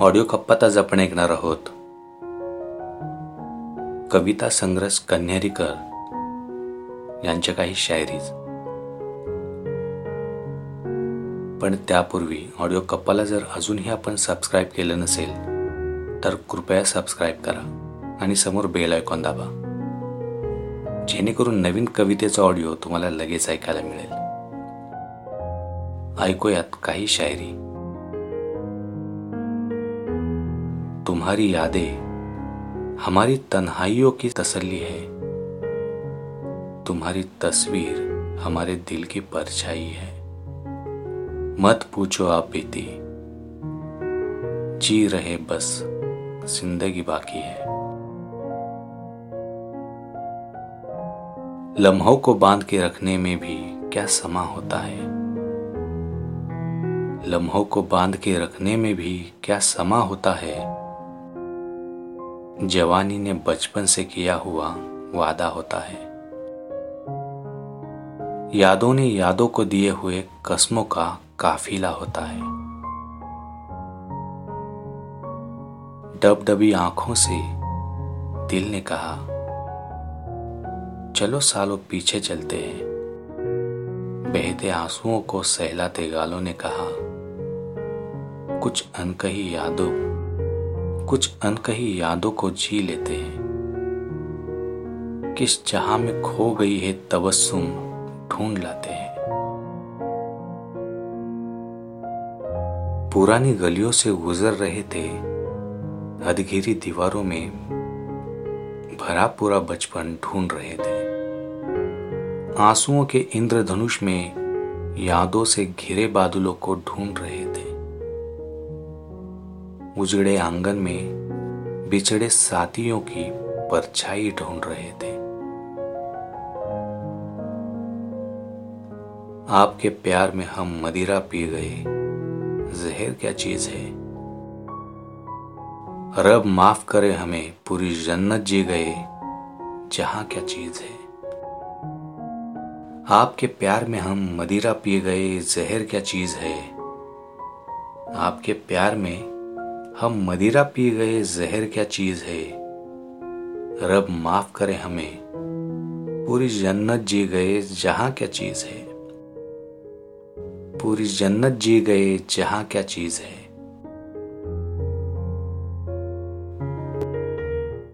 Audio कप्पात आज आपण ऐकणार आहोत. कविता संग्रस कन्हेरीकर यांच्या काही शायरीज. पण त्यापूर्वी ऑडिओ कप्पाला जर अजूनही आपण सबस्क्राईब केलं नसेल तर कृपया सबस्क्राईब करा आणि समोर बेल आयकॉन दाबा. जेणेकरून नवीन कवितेचा ऑडिओ तुम्हाला लगेच ऐकायला मिळेल. ऐकूयात काही शायरी. तुम्हारी यादें हमारी तन्हाइयों की तसल्ली है। तुम्हारी तस्वीर हमारे दिल की परछाई है। मत पूछो आप बीती। जी रहे बस, ज़िंदगी बाकी है। लम्हों को बाँध के रखने में भी क्या समा होता है? लम्हों को बाँध के रखने में भी क्या समा होता है? जवानी ने बचपन से किया हुआ वादा होता है। यादों ने यादों को दिए हुए कस्मों का काफिला होता है। डबडबी आँखों से दिल ने कहा, चलो सालों पीछे चलते हैं। बहते आंसुओं को सहलाते गालों ने कहा, कुछ अनकही यादों कुछ अनकही यादों को जी लेते हैं। किस जहाँ में खो गई है तबस्सुम, ढूंढ लाते हैं। पुरानी गलियों से गुजर रहे थे अधघिरी दीवारों में भरा पूरा बचपन ढूंढ रहे थे। आंसुओं के इंद्रधनुष में यादों से घिरे बादलों को ढूंढ रहे थे। उजड़े आँगन में बिछड़े साथियों की परछाई ढूंढ रहे थे। आपके प्यार में हम मदिरा पी गए। जहर क्या चीज़ है? रब माफ़ करे हमें, पूरी जन्नत जी गए। जहाँ क्या चीज़ है? आपके प्यार में हम मदिरा पी गए। जहर क्या चीज़ है? आपके प्यार में हम मदिरा पी गए, जहर क्या चीज़ है? रब माफ़ करे हमें। पूरी जन्नत जी गए, जहाँ क्या चीज़ है? पूरी जन्नत जी गए, जहाँ क्या चीज़ है?